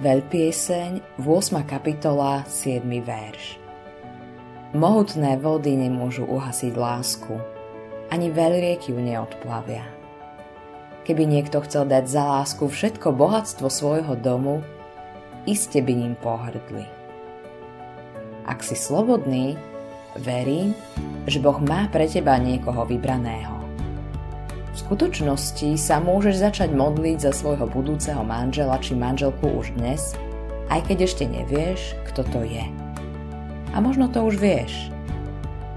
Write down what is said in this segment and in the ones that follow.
Veľpieseň, 8. kapitola, 7. verš. Mohutné vody nemôžu uhasiť lásku, ani veľrieky ju neodplavia. Keby niekto chcel dať za lásku všetko bohatstvo svojho domu, iste by ním pohrdli. Ak si slobodný, verím, že Boh má pre teba niekoho vybraného. Skutočnosti sa môžeš začať modliť za svojho budúceho manžela či manželku už dnes, aj keď ešte nevieš, kto to je. A možno to už vieš.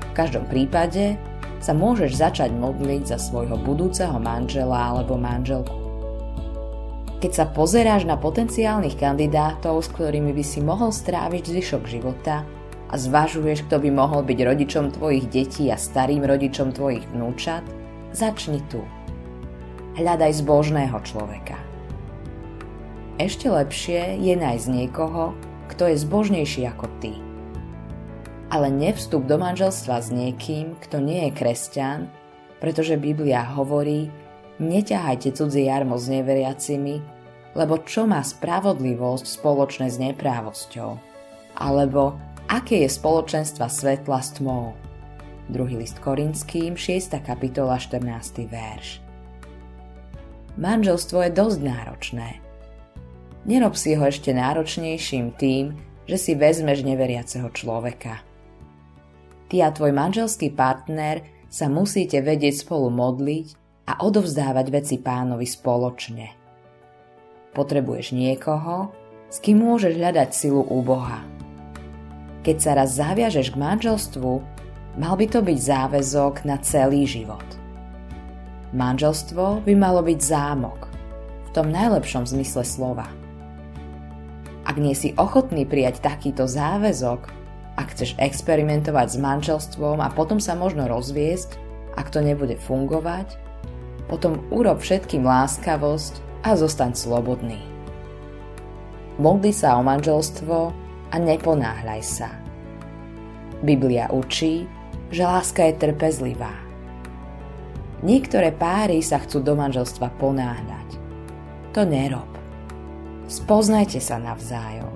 V každom prípade sa môžeš začať modliť za svojho budúceho manžela alebo manželku. Keď sa pozeráš na potenciálnych kandidátov, s ktorými by si mohol stráviť zvyšok života a zvažuješ, kto by mohol byť rodičom tvojich detí a starým rodičom tvojich vnúčat, Začni tu. Hľadaj zbožného človeka. Ešte lepšie je nájsť niekoho, kto je zbožnejší ako ty. Ale nevstup do manželstva s niekým, kto nie je kresťan, pretože Biblia hovorí, neťahajte cudzie jarmo s neveriacimi, lebo čo má spravodlivosť spoločné s neprávosťou? Alebo aké je spoločenstva svetla s tmou? 2. list Korinským, 6. kapitola, 14. verš. Manželstvo je dosť náročné. Nerob si ho ešte náročnejším tým, že si vezmeš neveriaceho človeka. Ty a tvoj manželský partner sa musíte vedieť spolu modliť a odovzdávať veci pánovi spoločne. Potrebuješ niekoho, s kým môžeš hľadať silu u Boha. Keď sa raz zaviažeš k manželstvu, Mal by to byť záväzok na celý život. Manželstvo by malo byť zámok, v tom najlepšom zmysle slova. Ak nie si ochotný prijať takýto záväzok, ak chceš experimentovať s manželstvom a potom sa možno rozviesť, ak to nebude fungovať, potom urob všetkým láskavosť a zostaň slobodný. Modli sa o manželstvo a neponáhľaj sa. Biblia učí, že láska je trpezlivá. Niektoré páry sa chcú do manželstva ponáhľať. To nerob. Spoznajte sa navzájom.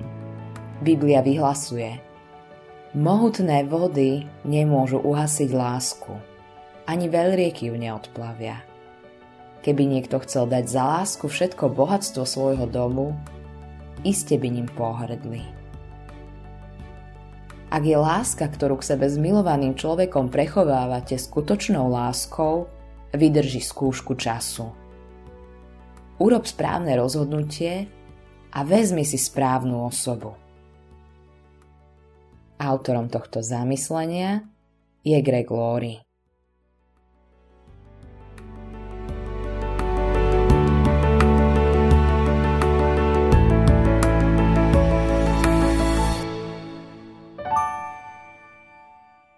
Biblia vyhlasuje Mohutné vody nemôžu uhasiť lásku. Ani veľrieky ju neodplavia. Keby niekto chcel dať za lásku všetko bohatstvo svojho domu, iste by ním pohrdli. Ak je láska, ktorú k sebe s milovaným človekom prechovávate skutočnou láskou, vydrží skúšku času. Urob správne rozhodnutie a vezmi si správnu osobu. Autorom tohto zamyslenia je Greg Laurie.